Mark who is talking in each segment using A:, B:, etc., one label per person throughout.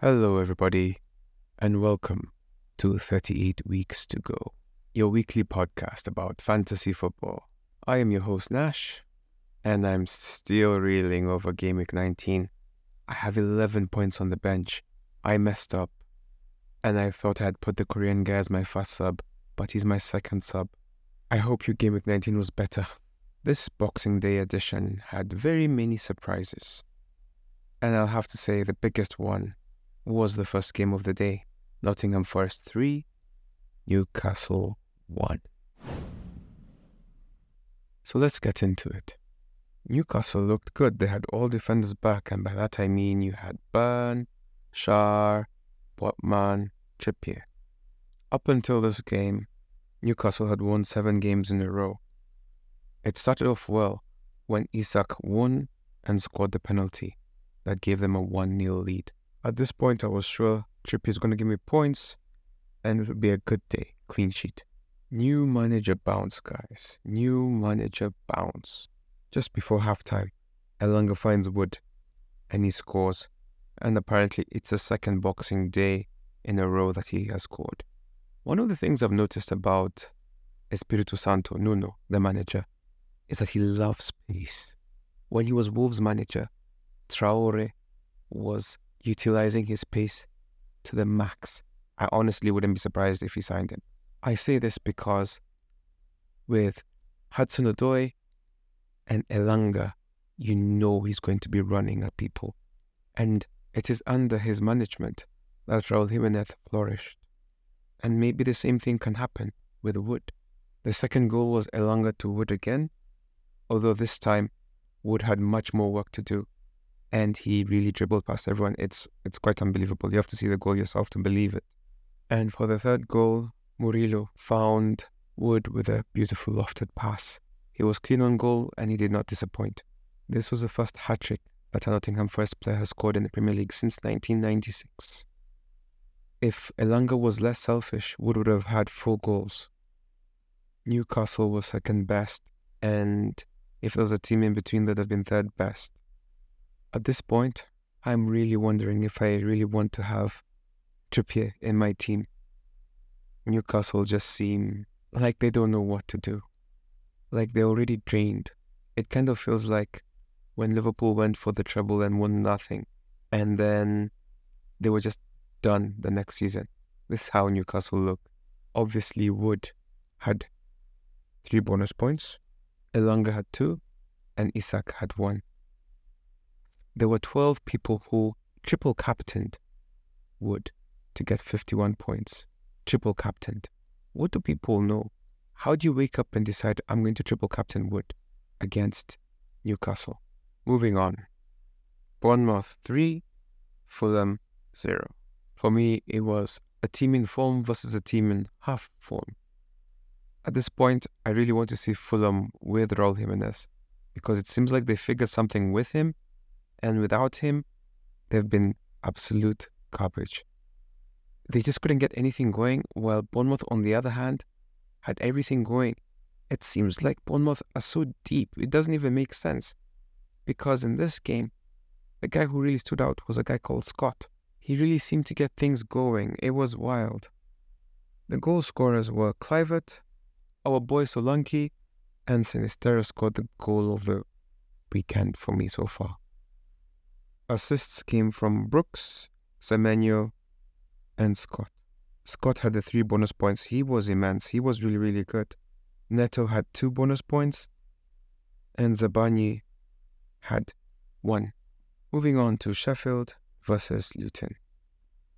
A: Hello, everybody, and welcome to 38 Weeks to Go, your weekly podcast about fantasy football. I am your host, Nash, and I'm still reeling over Game Week 19. I have 11 points on the bench. I messed up, and I thought I'd put the Korean guy as my first sub, but he's my second sub. I hope your Game Week 19 was better. This Boxing Day edition had very many surprises. And I'll have to say the biggest one was the first game of the day. Nottingham Forest 3, Newcastle 1. So let's get into it. Newcastle looked good. They had all defenders back, and by that I mean you had Burn, Schär, Botman, Trippier. Up until this game, Newcastle had won seven games in a row. It started off well when Isak won and scored the penalty that gave them a 1 0 lead. At this point, I was sure Trippier is going to give me points and it would be a good day. Clean sheet. New manager bounce, guys. New manager bounce. Just before halftime, Elanga finds Wood and he scores. And apparently, it's the second boxing day in a row that he has scored. One of the things I've noticed about Espirito Santo, Nuno, the manager, is that he loves pace. When he was Wolves manager, Traore was utilizing his pace to the max. I honestly wouldn't be surprised if he signed him. I say this because with Hudson Odoi and Elanga, you know he's going to be running at people. And it is under his management that Raul Jimenez flourished. And maybe the same thing can happen with Wood. The second goal was Elanga to Wood again, although this time Wood had much more work to do and he really dribbled past everyone. It's it's quite unbelievable. You have to see the goal yourself to believe it. And for the third goal, Murillo found Wood with a beautiful lofted pass. He was clean on goal and he did not disappoint. This was the first hat trick that a Nottingham Forest player has scored in the Premier League since 1996. If Elanga was less selfish, Wood would have had four goals. Newcastle was second best, and if there was a team in between, that have been third best. At this point, I'm really wondering if I really want to have Trippier in my team. Newcastle just seem like they don't know what to do. Like they're already drained. It kind of feels like when Liverpool went for the treble and won nothing, and then they were just done the next season. This is how Newcastle look. Obviously, Wood had three bonus points, Elanga had two, and Isak had one there were 12 people who triple captained Wood to get 51 points. Triple captained. What do people know? How do you wake up and decide I'm going to triple captain Wood against Newcastle? Moving on. Bournemouth 3, Fulham 0. For me, it was a team in form versus a team in half form. At this point, I really want to see Fulham with Raul Jimenez because it seems like they figured something with him and without him, they've been absolute garbage. They just couldn't get anything going, while Bournemouth, on the other hand, had everything going. It seems like Bournemouth are so deep, it doesn't even make sense. Because in this game, the guy who really stood out was a guy called Scott. He really seemed to get things going. It was wild. The goal scorers were Kluivert, our boy Solanke, and Sinisterra scored the goal of the weekend for me so far. Assists came from Brooks, Semenyo, and Scott. Scott had the three bonus points. He was immense. He was really, really good. Neto had two bonus points, and Zabarnyi had one. Moving on to Sheffield versus Luton.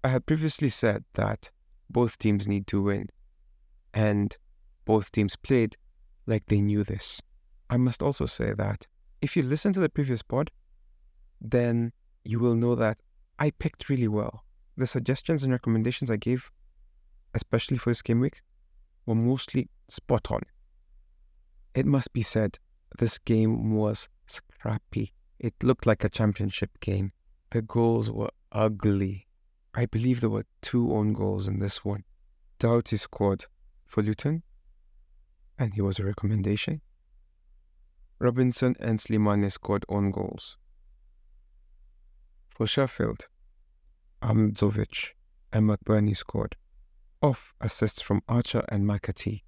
A: I had previously said that both teams need to win, and both teams played like they knew this. I must also say that if you listen to the previous pod, then you will know that I picked really well. The suggestions and recommendations I gave, especially for this game week, were mostly spot on. It must be said, this game was scrappy. It looked like a championship game. The goals were ugly. I believe there were two own goals in this one. Doughty scored for Luton, and he was a recommendation. Robinson and Slimani scored own goals. For Sheffield, Ahmedzovic and McBurnie scored, off assists from Archer and McAtee.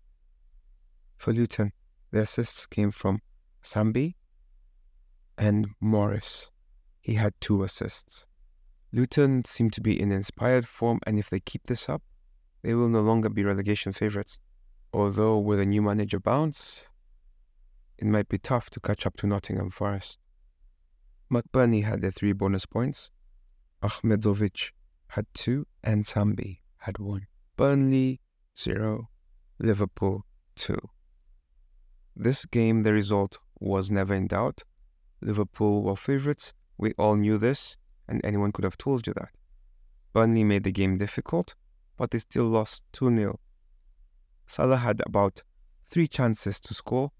A: For Luton, the assists came from Sambi and Morris. He had two assists. Luton seem to be in inspired form, and if they keep this up, they will no longer be relegation favourites. Although with a new manager bounce, it might be tough to catch up to Nottingham Forest. McBurnie had the three bonus points, Ahmedzovic had two, and Sambi had one. Burnley, zero, Liverpool, two. This game, the result was never in doubt. Liverpool were favourites. We all knew this, and anyone could have told you that. Burnley made the game difficult, but they still lost 2 0. Salah had about three chances to score,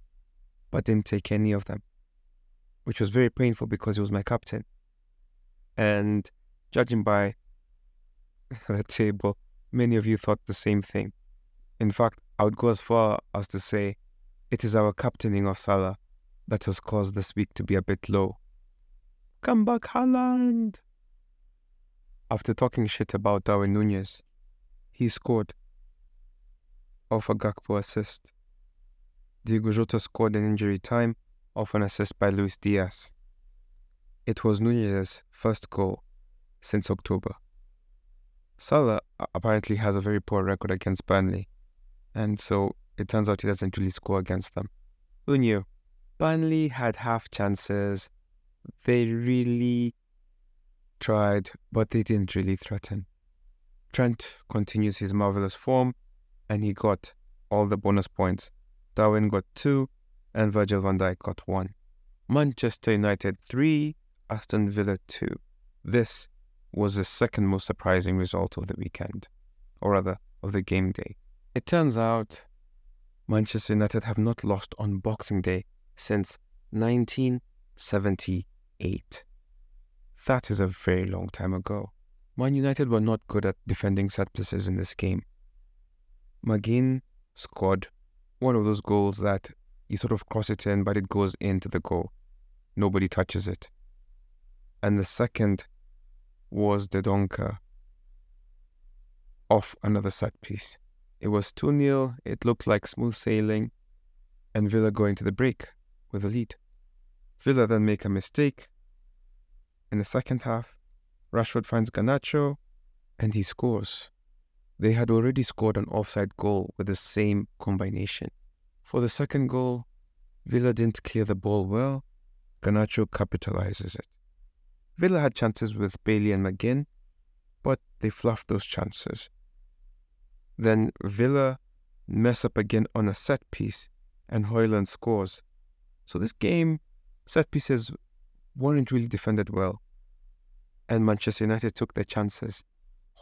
A: but didn't take any of them, which was very painful because he was my captain. And judging by the table, many of you thought the same thing. In fact, I would go as far as to say it is our captaining of Salah that has caused this week to be a bit low. Come back, Haaland! After talking shit about Darwin Nunez, he scored off a Gakpo assist. Diogo Jota scored in injury time off an assist by Luis Diaz. It was Nunez's first goal since October. Salah apparently has a very poor record against Burnley, and so it turns out he doesn't really score against them. Who knew? Burnley had half chances. They really tried, but they didn't really threaten. Trent continues his marvelous form, and he got all the bonus points. Darwin got two, and Virgil van Dijk got one. Manchester United 3, Aston Villa 2. This was the second most surprising result of the weekend, or rather, of the game day. It turns out Manchester United have not lost on Boxing Day since 1978. That is a very long time ago. Man United were not good at defending set pieces in this game. McGinn scored one of those goals that you sort of cross it in, but it goes into the goal. Nobody touches it. And the second was Dendoncker off another set piece. It was 2 0. It looked like smooth sailing, and Villa going to the break with a lead. Villa then make a mistake. In the second half, Rashford finds Garnacho, and he scores. They had already scored an offside goal with the same combination. For the second goal, Villa didn't clear the ball well. Garnacho capitalizes it. Villa had chances with Bailey and McGinn, but they fluffed those chances. Then Villa mess up again on a set piece and Højlund scores. So this game, set pieces weren't really defended well. And Manchester United took their chances.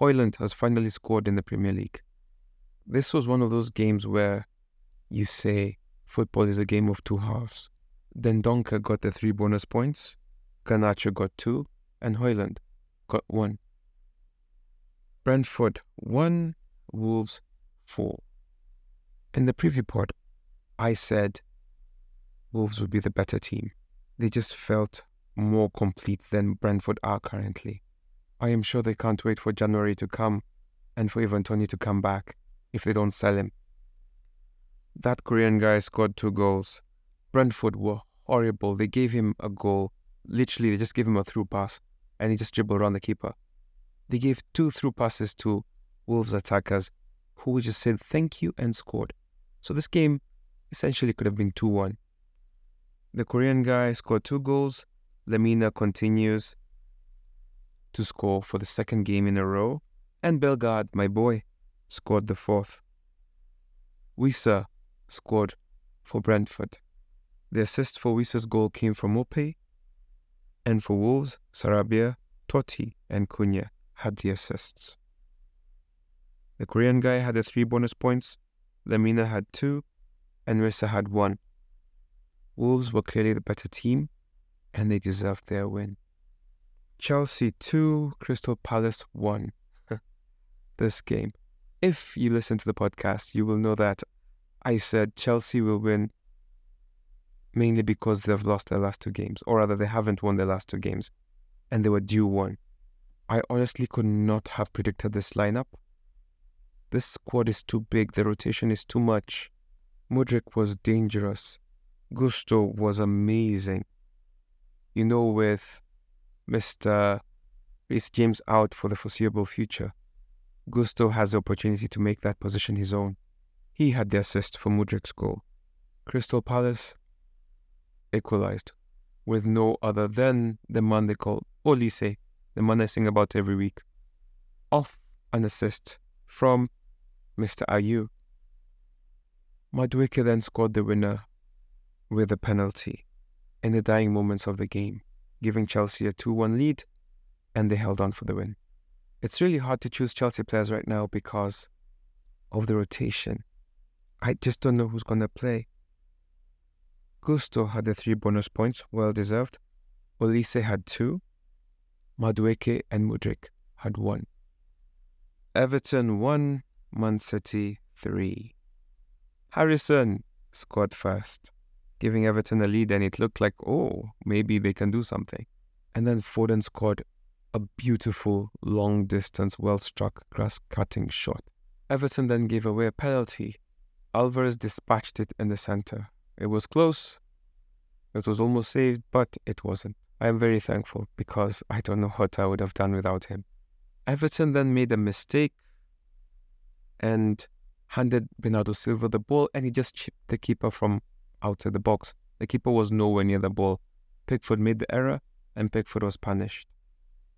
A: Højlund has finally scored in the Premier League. This was one of those games where you say football is a game of two halves. Dendoncker got the three bonus points, Garnacho got two, and Højlund got one. Brentford won, Wolves 4. In the preview pod, I said Wolves would be the better team. They just felt more complete than Brentford are currently. I am sure they can't wait for January to come and for Ivan Toney to come back if they don't sell him. That Korean guy scored two goals. Brentford were horrible. They gave him a goal. Literally, they just gave him a through pass and he just dribbled around the keeper. They gave two through passes to Wolves attackers who just said thank you and scored. So this game essentially could have been 2 1. The Korean guy scored two goals. Lemina continues to score for the second game in a row. And Bellegarde, my boy, scored the fourth. Wissa scored for Brentford. The assist for Wissa's goal came from Mope. And for Wolves, Sarabia, Toti, and Cunha had the assists. The Korean guy had the three bonus points, Lemina had two, and Wissa had one. Wolves were clearly the better team, and they deserved their win. Chelsea 2, Crystal Palace 1. this game. If you listen to the podcast, you will know that I said Chelsea will win mainly because they've lost their last two games, or rather, they haven't won their last two games, and they were due one. I honestly could not have predicted this lineup. This squad is too big, the rotation is too much. Mudryk was dangerous. Gusto was amazing. You know, with Mr. Reece James out for the foreseeable future, Gusto has the opportunity to make that position his own. He had the assist for Mudryk's goal. Crystal Palace equalized with no other than the man they call Olise, the man I sing about every week, off an assist from Mr. Ayew. Madueke then scored the winner with a penalty in the dying moments of the game, giving Chelsea a 2 1 lead, and they held on for the win. It's really hard to choose Chelsea players right now because of the rotation. I just don't know who's going to play. Gusto had the three bonus points, well deserved. Olise had two. Madueke and Mudryk had one. Everton won, Man City three. Harrison scored first, giving Everton a lead, and it looked like, oh, maybe they can do something. And then Foden scored a beautiful, long distance, well struck, grass cutting shot. Everton then gave away a penalty. Alvarez dispatched it in the centre. It was close. It was almost saved, but it wasn't. I am very thankful because I don't know what I would have done without him. Everton then made a mistake and handed Bernardo Silva the ball, and he just chipped the keeper from outside the box. The keeper was nowhere near the ball. Pickford made the error, and Pickford was punished.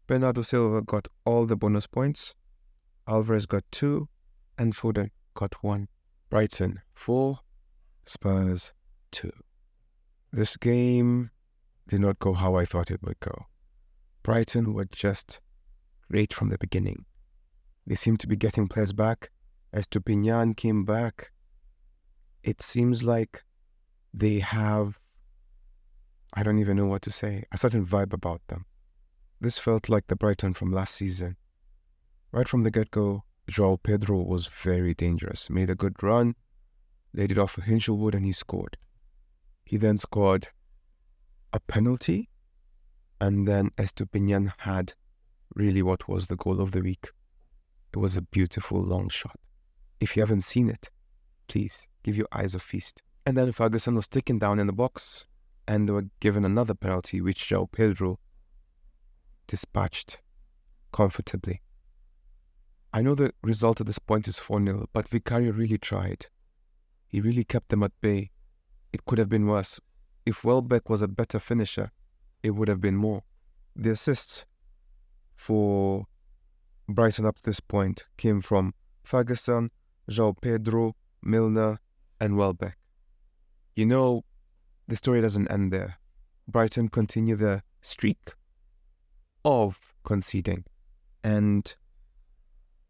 A: Bernardo Silva got all the bonus points. Alvarez got two, and Foden got one. Brighton four, Spurs two. This game did not go how I thought it would go. Brighton were just great from the beginning. They seemed to be getting players back. As Estupiñán came back. It seems like they have, I don't even know what to say, a certain vibe about them. This felt like the Brighton from last season. Right from the get go, Joao Pedro was very dangerous, made a good run, laid it off for Hinshelwood, and he scored. He then scored a penalty, and then Estupiñán had really what was the goal of the week. It was a beautiful long shot. If you haven't seen it, please give your eyes a feast. And then Ferguson was taken down in the box, and they were given another penalty, which Joao Pedro dispatched comfortably. I know the result at this point is 4 0, but Vicario really tried. He really kept them at bay. It could have been worse. If Welbeck was a better finisher, it would have been more. The assists for Brighton up to this point came from Ferguson, João Pedro, Milner, and Welbeck. You know, the story doesn't end there. Brighton continue the streak of conceding. And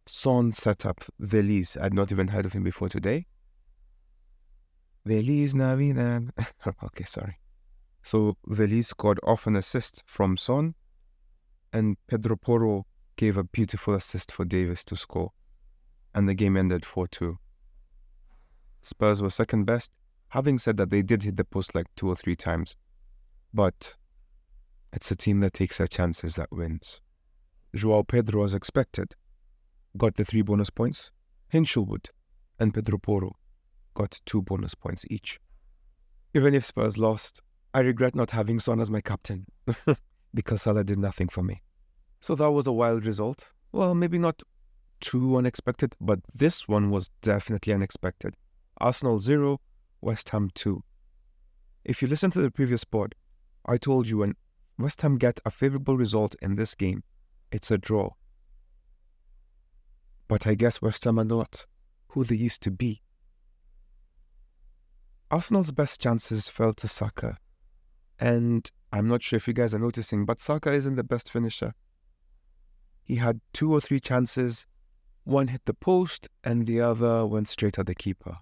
A: Son set up Veliz. I'd not even heard of him before today. Veliz Navidad. okay, sorry. So Veliz scored off an assist from Son, and Pedro Porro gave a beautiful assist for Davis to score. And the game ended 4 2. Spurs were second best, having said that they did hit the post like two or three times. But it's a team that takes their chances that wins. Joao Pedro, as expected, got the three bonus points. Hinshelwood and Pedro Porro got two bonus points each. Even if Spurs lost, I regret not having Son as my captain because Salah did nothing for me. So that was a wild result. Well, maybe not too unexpected, but this one was definitely unexpected. Arsenal 0, West Ham 2. If you listen to the previous pod, I told you when West Ham get a favourable result in this game, it's a draw. But I guess West Ham are not who they used to be. Arsenal's best chances fell to Saka. And I'm not sure if you guys are noticing, but Saka isn't the best finisher. He had two or three chances. One hit the post, and the other went straight at the keeper.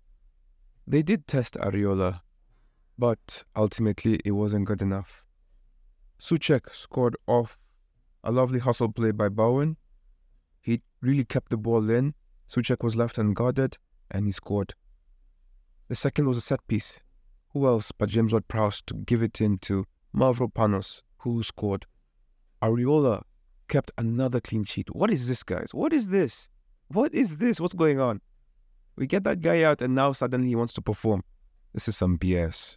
A: They did test Areola, but ultimately it wasn't good enough. Soucek scored off a lovely hustle play by Bowen, he really kept the ball in. Soucek was left unguarded and he scored. The second was a set piece, who else but James Ward Prowse to give it in to Mavropanos, who scored. Areola kept another clean sheet. What is this, guys? What is this? What is this? What's going on? We get that guy out and now suddenly he wants to perform. This is some BS.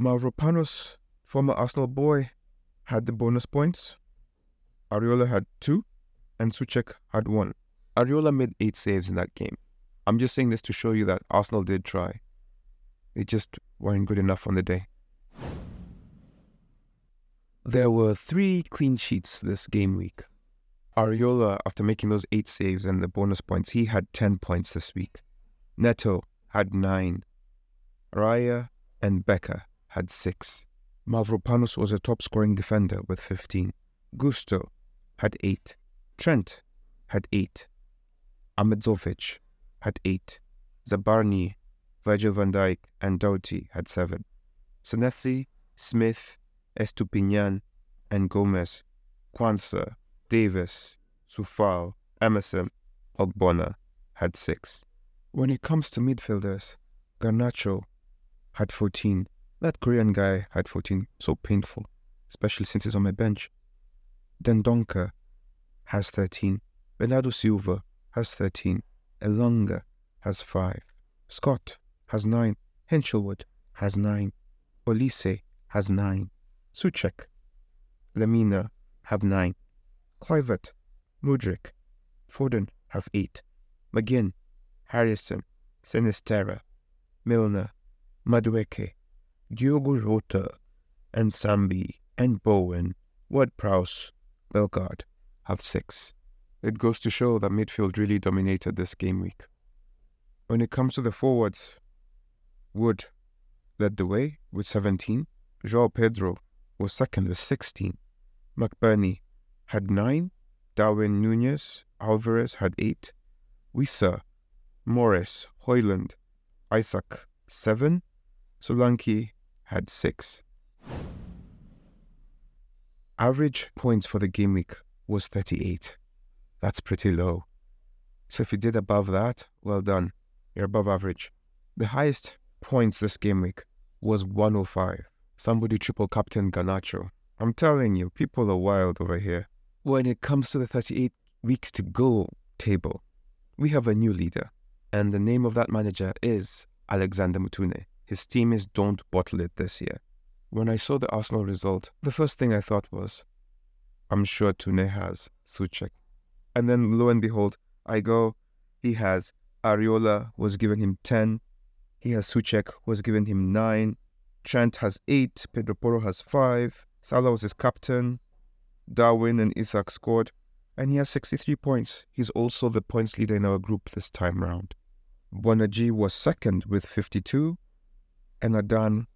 A: Mavropanos, former Arsenal boy, had the bonus points. Areola had two, and Souček had one. Areola made eight saves in that game. I'm just saying this to show you that Arsenal did try. They just weren't good enough on the day. There were three clean sheets this game week. Areola, after making those eight saves and the bonus points, he had 10 points this week. Neto had nine. Raya and Becker had six. Mavropanos was a top scoring defender with 15. Gusto had eight. Trent had eight. Ahmedzovic had eight. Zabarnyi, Virgil van Dijk, and Doughty had seven. Senesi, Smith, Estupiñan, and Gomez, Quansah, Davis, Sufal, Emerson, Ogbonna had six. When it comes to midfielders, Garnacho had 14. That Korean guy had 14, so painful, especially since he's on my bench. Dendoncker has 13. Bernardo Silva has 13. Elanga has 5. Scott has 9. Hinshelwood has 9. Olise has 9. Souček, Lemina have 9. Kluivert, Mudryk, Foden have 8. McGinn, Harrison, Sinisterra, Milner, Madueke, Diogo Jota, and Sambi, and Bowen, Ward-Prowse, Bellegarde have 6. It goes to show that midfield really dominated this game week. When it comes to the forwards, Wood led the way with 17. João Pedro was second with 16. McBurnie had 9. Darwin Nunez Alvarez had 8. Wissa, Morris, Højlund, Isak 7. Solanke had 6. Average points for the game week was 38. That's pretty low. So if you did above that, well done. You're above average. The highest points this game week was 105. Somebody triple captain Garnacho. I'm telling you, people are wild over here. When it comes to the 38 weeks to go table, we have a new leader. And the name of that manager is Alexander Mutune. His team is Don't Bottle It this year. When I saw the Arsenal result, the first thing I thought was, I'm sure Tune has Souček. And then lo and behold, I go, he has Areola was given him 10. He has Souček was given him 9. Trent has 8. Pedro Porro has 5. Salah was his captain. Darwin and Isak scored. And he has 63 points. He's also the points leader in our group this time round. Bonaji was second with 52. And Adan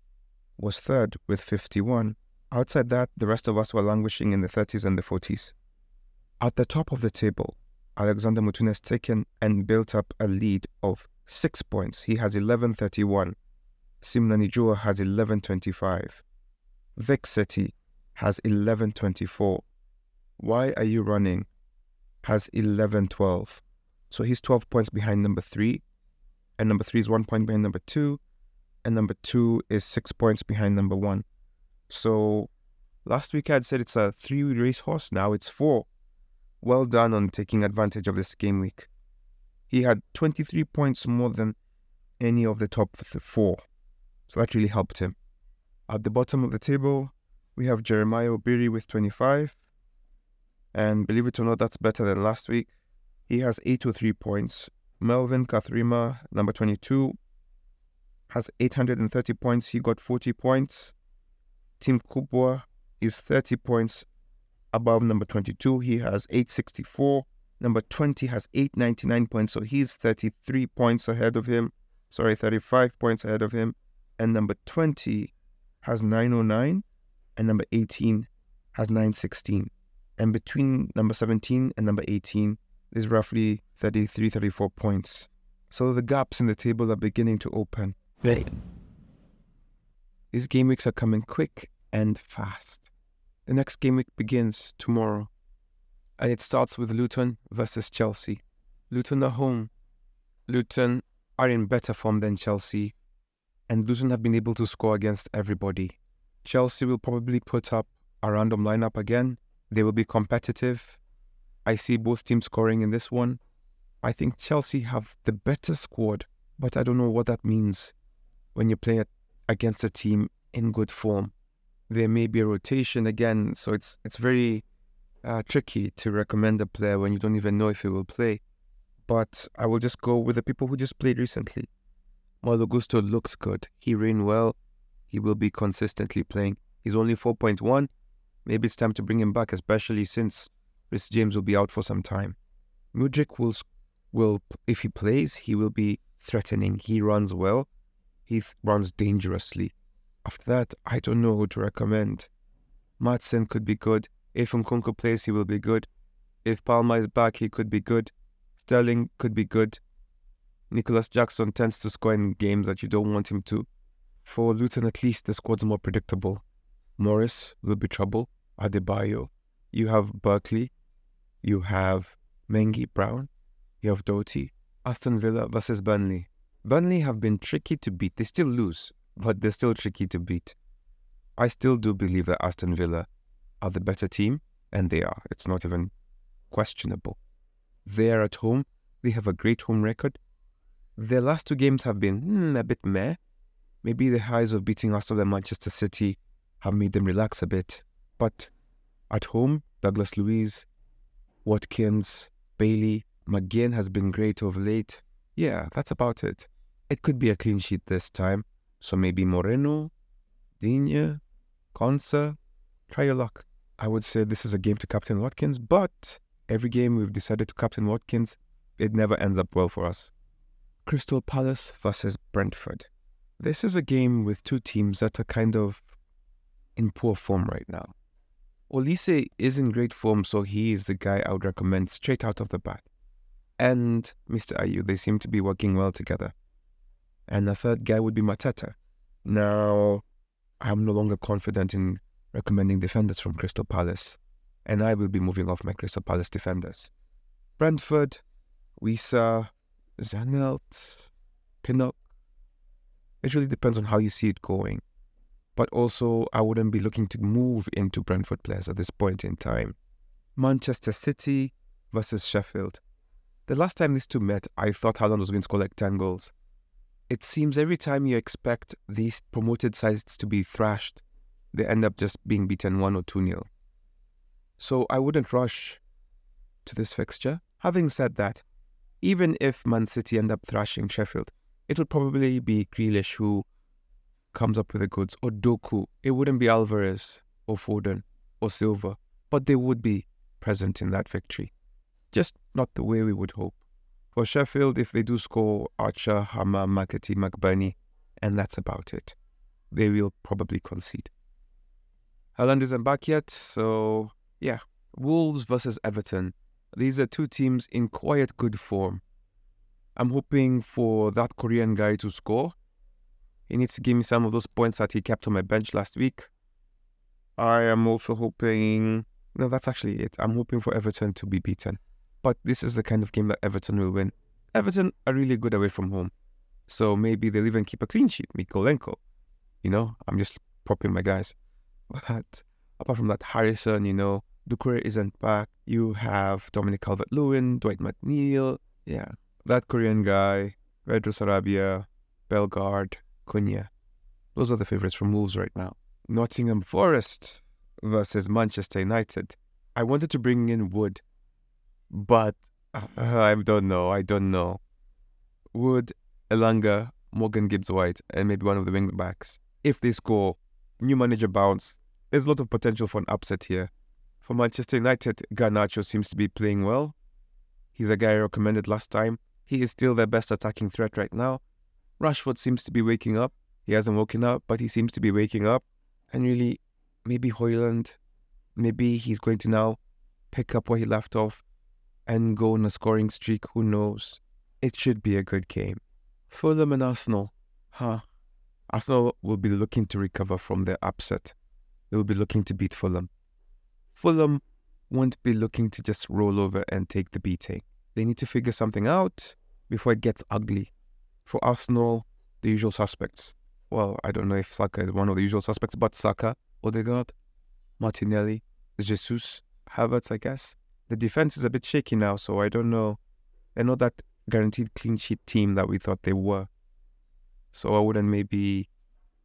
A: was third with 51. Outside that, the rest of us were languishing in the 30s and the 40s. At the top of the table, Alexander Mutune has taken and built up a lead of six points. He has 1131. Simona Nijua has 1125. Vic City has 1124. Why are you running? Has 1112. So he's 12 points behind number three. And number three is one point behind number two. And number two is six points behind number one. So last week I had said it's a three race horse. Now it's four. Well done on taking advantage of this game week. He had 23 points more than any of the top four. So that really helped him. At the bottom of the table, we have Jeremiah Obiri with 25. And believe it or not, that's better than last week. He has 803 points. Melvin Kathrima, number 22, has 830 points. He got 40 points. Tim Kubwa is 30 points above number 22. He has 864. Number 20 has 899 points, so he's 33 points ahead of him. Sorry, 35 points ahead of him. And number 20 has 909, and number 18 has 916. And between number 17 and number 18 is roughly 33, 34 points. So the gaps in the table are beginning to open. Right. These game weeks are coming quick and fast. The next game week begins tomorrow, and it starts with Luton versus Chelsea. Luton are home. Luton are in better form than Chelsea. and Luton have been able to score against everybody. Chelsea will probably put up a random lineup again. They will be competitive. I see both teams scoring in this one. I think Chelsea have the better squad, but I don't know what that means when you play against a team in good form. There may be a rotation again, so it's it's very uh, tricky to recommend a player when you don't even know if he will play. But I will just go with the people who just played recently. Malo Gusto looks good. He ran well. He will be consistently playing. He's only 4.1. Maybe it's time to bring him back, especially since Reece James will be out for some time. Mudryk will, will, if he plays, he will be threatening. He runs well. He runs dangerously. After that, I don't know who to recommend. Maatsen could be good. If Nkunku plays, he will be good. If Palma is back, he could be good. Sterling could be good. Nicolas Jackson tends to score in games that you don't want him to. For Luton, at least, the squad's more predictable. Morris will be trouble. Adebayo. You have Berkeley. You have Mengi Brown. You have Doughty. Aston Villa versus Burnley. Burnley have been tricky to beat. They still lose, but they're still tricky to beat. I still do believe that Aston Villa are the better team, and they are. It's not even questionable. They are at home. They have a great home record. Their last two games have been hmm, a bit meh. Maybe the highs of beating Arsenal and Manchester City have made them relax a bit. But at home, Douglas Luiz, Watkins, Bailey, McGinn has been great of late. Yeah, that's about it. It could be a clean sheet this time. So maybe Moreno, Digne, Konsa. Try your luck. I would say this is a game to captain Watkins, but every game we've decided to captain Watkins, it never ends up well for us. Crystal Palace versus Brentford. This is a game with two teams that are kind of in poor form right now. Olise is in great form, so he is the guy I would recommend straight out of the bat. And Mr. Ayew, they seem to be working well together. And the third guy would be Mateta. Now, I'm no longer confident in recommending defenders from Crystal Palace, and I will be moving off my Crystal Palace defenders. Brentford, Wissa, Janelt, Pinnock. It really depends on how you see it going. But also, I wouldn't be looking to move into Brentford players at this point in time. Manchester City versus Sheffield. The last time these two met, I thought Haaland was going to like 10 goals. It seems every time you expect these promoted sides to be thrashed, they end up just being beaten 1 or 2 nil. So I wouldn't rush to this fixture. Having said that, even if Man City end up thrashing Sheffield, it'll probably be Grealish who comes up with the goods, or Doku. It wouldn't be Alvarez or Foden or Silva, but they would be present in that victory. Just not the way we would hope. For Sheffield, if they do score Archer, Hamer, McAtee, McBurnie, and that's about it, they will probably concede. Haaland isn't back yet, so yeah. Wolves versus Everton. These are two teams in quite good form. I'm hoping for that Korean guy to score. He needs to give me some of those points that he kept on my bench last week. I am also hoping. No, that's actually it. I'm hoping for Everton to be beaten. But this is the kind of game that Everton will win. Everton are really good away from home. So maybe they'll even keep a clean sheet, Mykolenko. You know, I'm just propping my guys. But apart from that, Harrison, you know, Doucouré isn't back. You have Dominic Calvert Lewin, Dwight McNeil. Yeah. That Korean guy, Pedro Sarabia, Bellegarde, Cunha. Those are the favourites from Wolves right now. Nottingham Forest versus Manchester United. I wanted to bring in Wood, but uh, I don't know. I don't know. Wood, Elanga, Morgan Gibbs White, and maybe one of the wing backs. If they score, new manager bounce. There's a lot of potential for an upset here. For Manchester United, Garnacho seems to be playing well. He's a guy I recommended last time. He is still their best attacking threat right now. Rashford seems to be waking up. He hasn't woken up, but he seems to be waking up. And really, maybe Højlund, maybe he's going to now pick up where he left off and go on a scoring streak. Who knows? It should be a good game. Fulham and Arsenal. Huh. Arsenal will be looking to recover from their upset. They will be looking to beat Fulham. Fulham won't be looking to just roll over and take the beating. They need to figure something out before it gets ugly. For Arsenal, the usual suspects well, I don't know if Saka is one of the usual suspects, but Saka, Odegaard, Martinelli, Jesus, Havertz, I guess. The defense is a bit shaky now, so I don't know. They're not that guaranteed clean sheet team that we thought they were. So I wouldn't maybe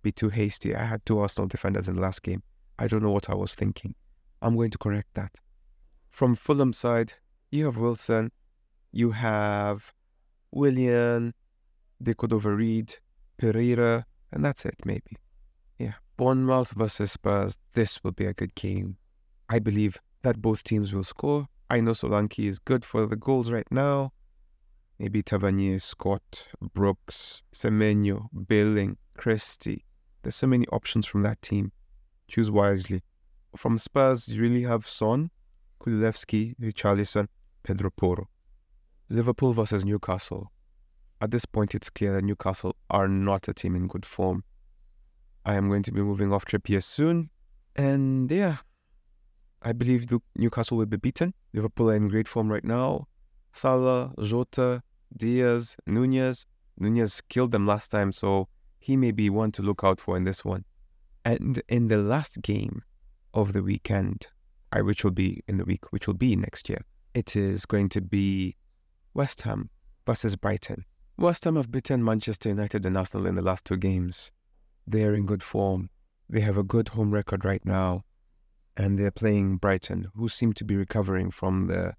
A: be too hasty. I had two Arsenal defenders in the last game. I don't know what I was thinking. I'm going to correct that. From Fulham side, you have Wilson, you have Willian, they could overread Pereira, and that's it, maybe. Yeah. Bournemouth versus Spurs, this will be a good game. I believe that both teams will score. I know Solanke is good for the goals right now. Maybe Tavernier, Scott, Brooks, Semenyo, Billing, Christie. There's so many options from that team. Choose wisely. From Spurs, you really have Son, Kulusevski, Richarlison, Pedro Porro. Liverpool versus Newcastle. At this point, it's clear that Newcastle are not a team in good form. I am going to be moving off Trippier soon. And yeah, I believe Newcastle will be beaten. Liverpool are in great form right now. Salah, Jota, Diaz, Nunez. Nunez killed them last time, so he may be one to look out for in this one. And in the last game of the weekend, which will be in the week, which will be next year, it is going to be West Ham versus Brighton. West Ham have beaten Manchester United and Arsenal in the last two games. They are in good form. They have a good home record right now. And they're playing Brighton, who seem to be recovering from the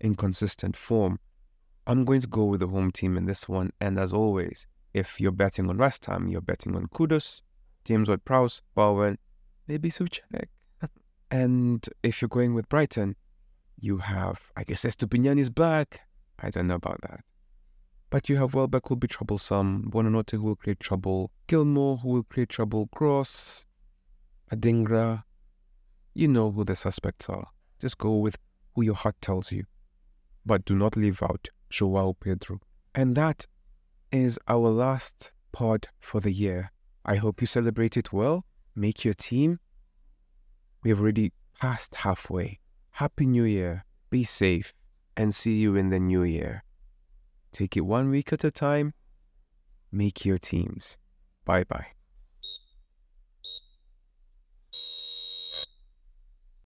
A: inconsistent form. I'm going to go with the home team in this one. And as always, if you're betting on West Ham, you're betting on Kudus, James Ward-Prowse, Bowen, maybe Souček. and if you're going with Brighton, you have, I guess, Estupiñán is back. I don't know about that. But you have Welbeck who will be troublesome, Buonanotte who will create trouble, Gilmour who will create trouble, Cross, Adingra. You know who the suspects are. Just go with who your heart tells you. But do not leave out Joao Pedro. And that is our last pod for the year. I hope you celebrate it well. Make your team. We have already passed halfway. Happy New Year. Be safe and see you in the new year. Take it one week at a time. Make your teams. Bye bye.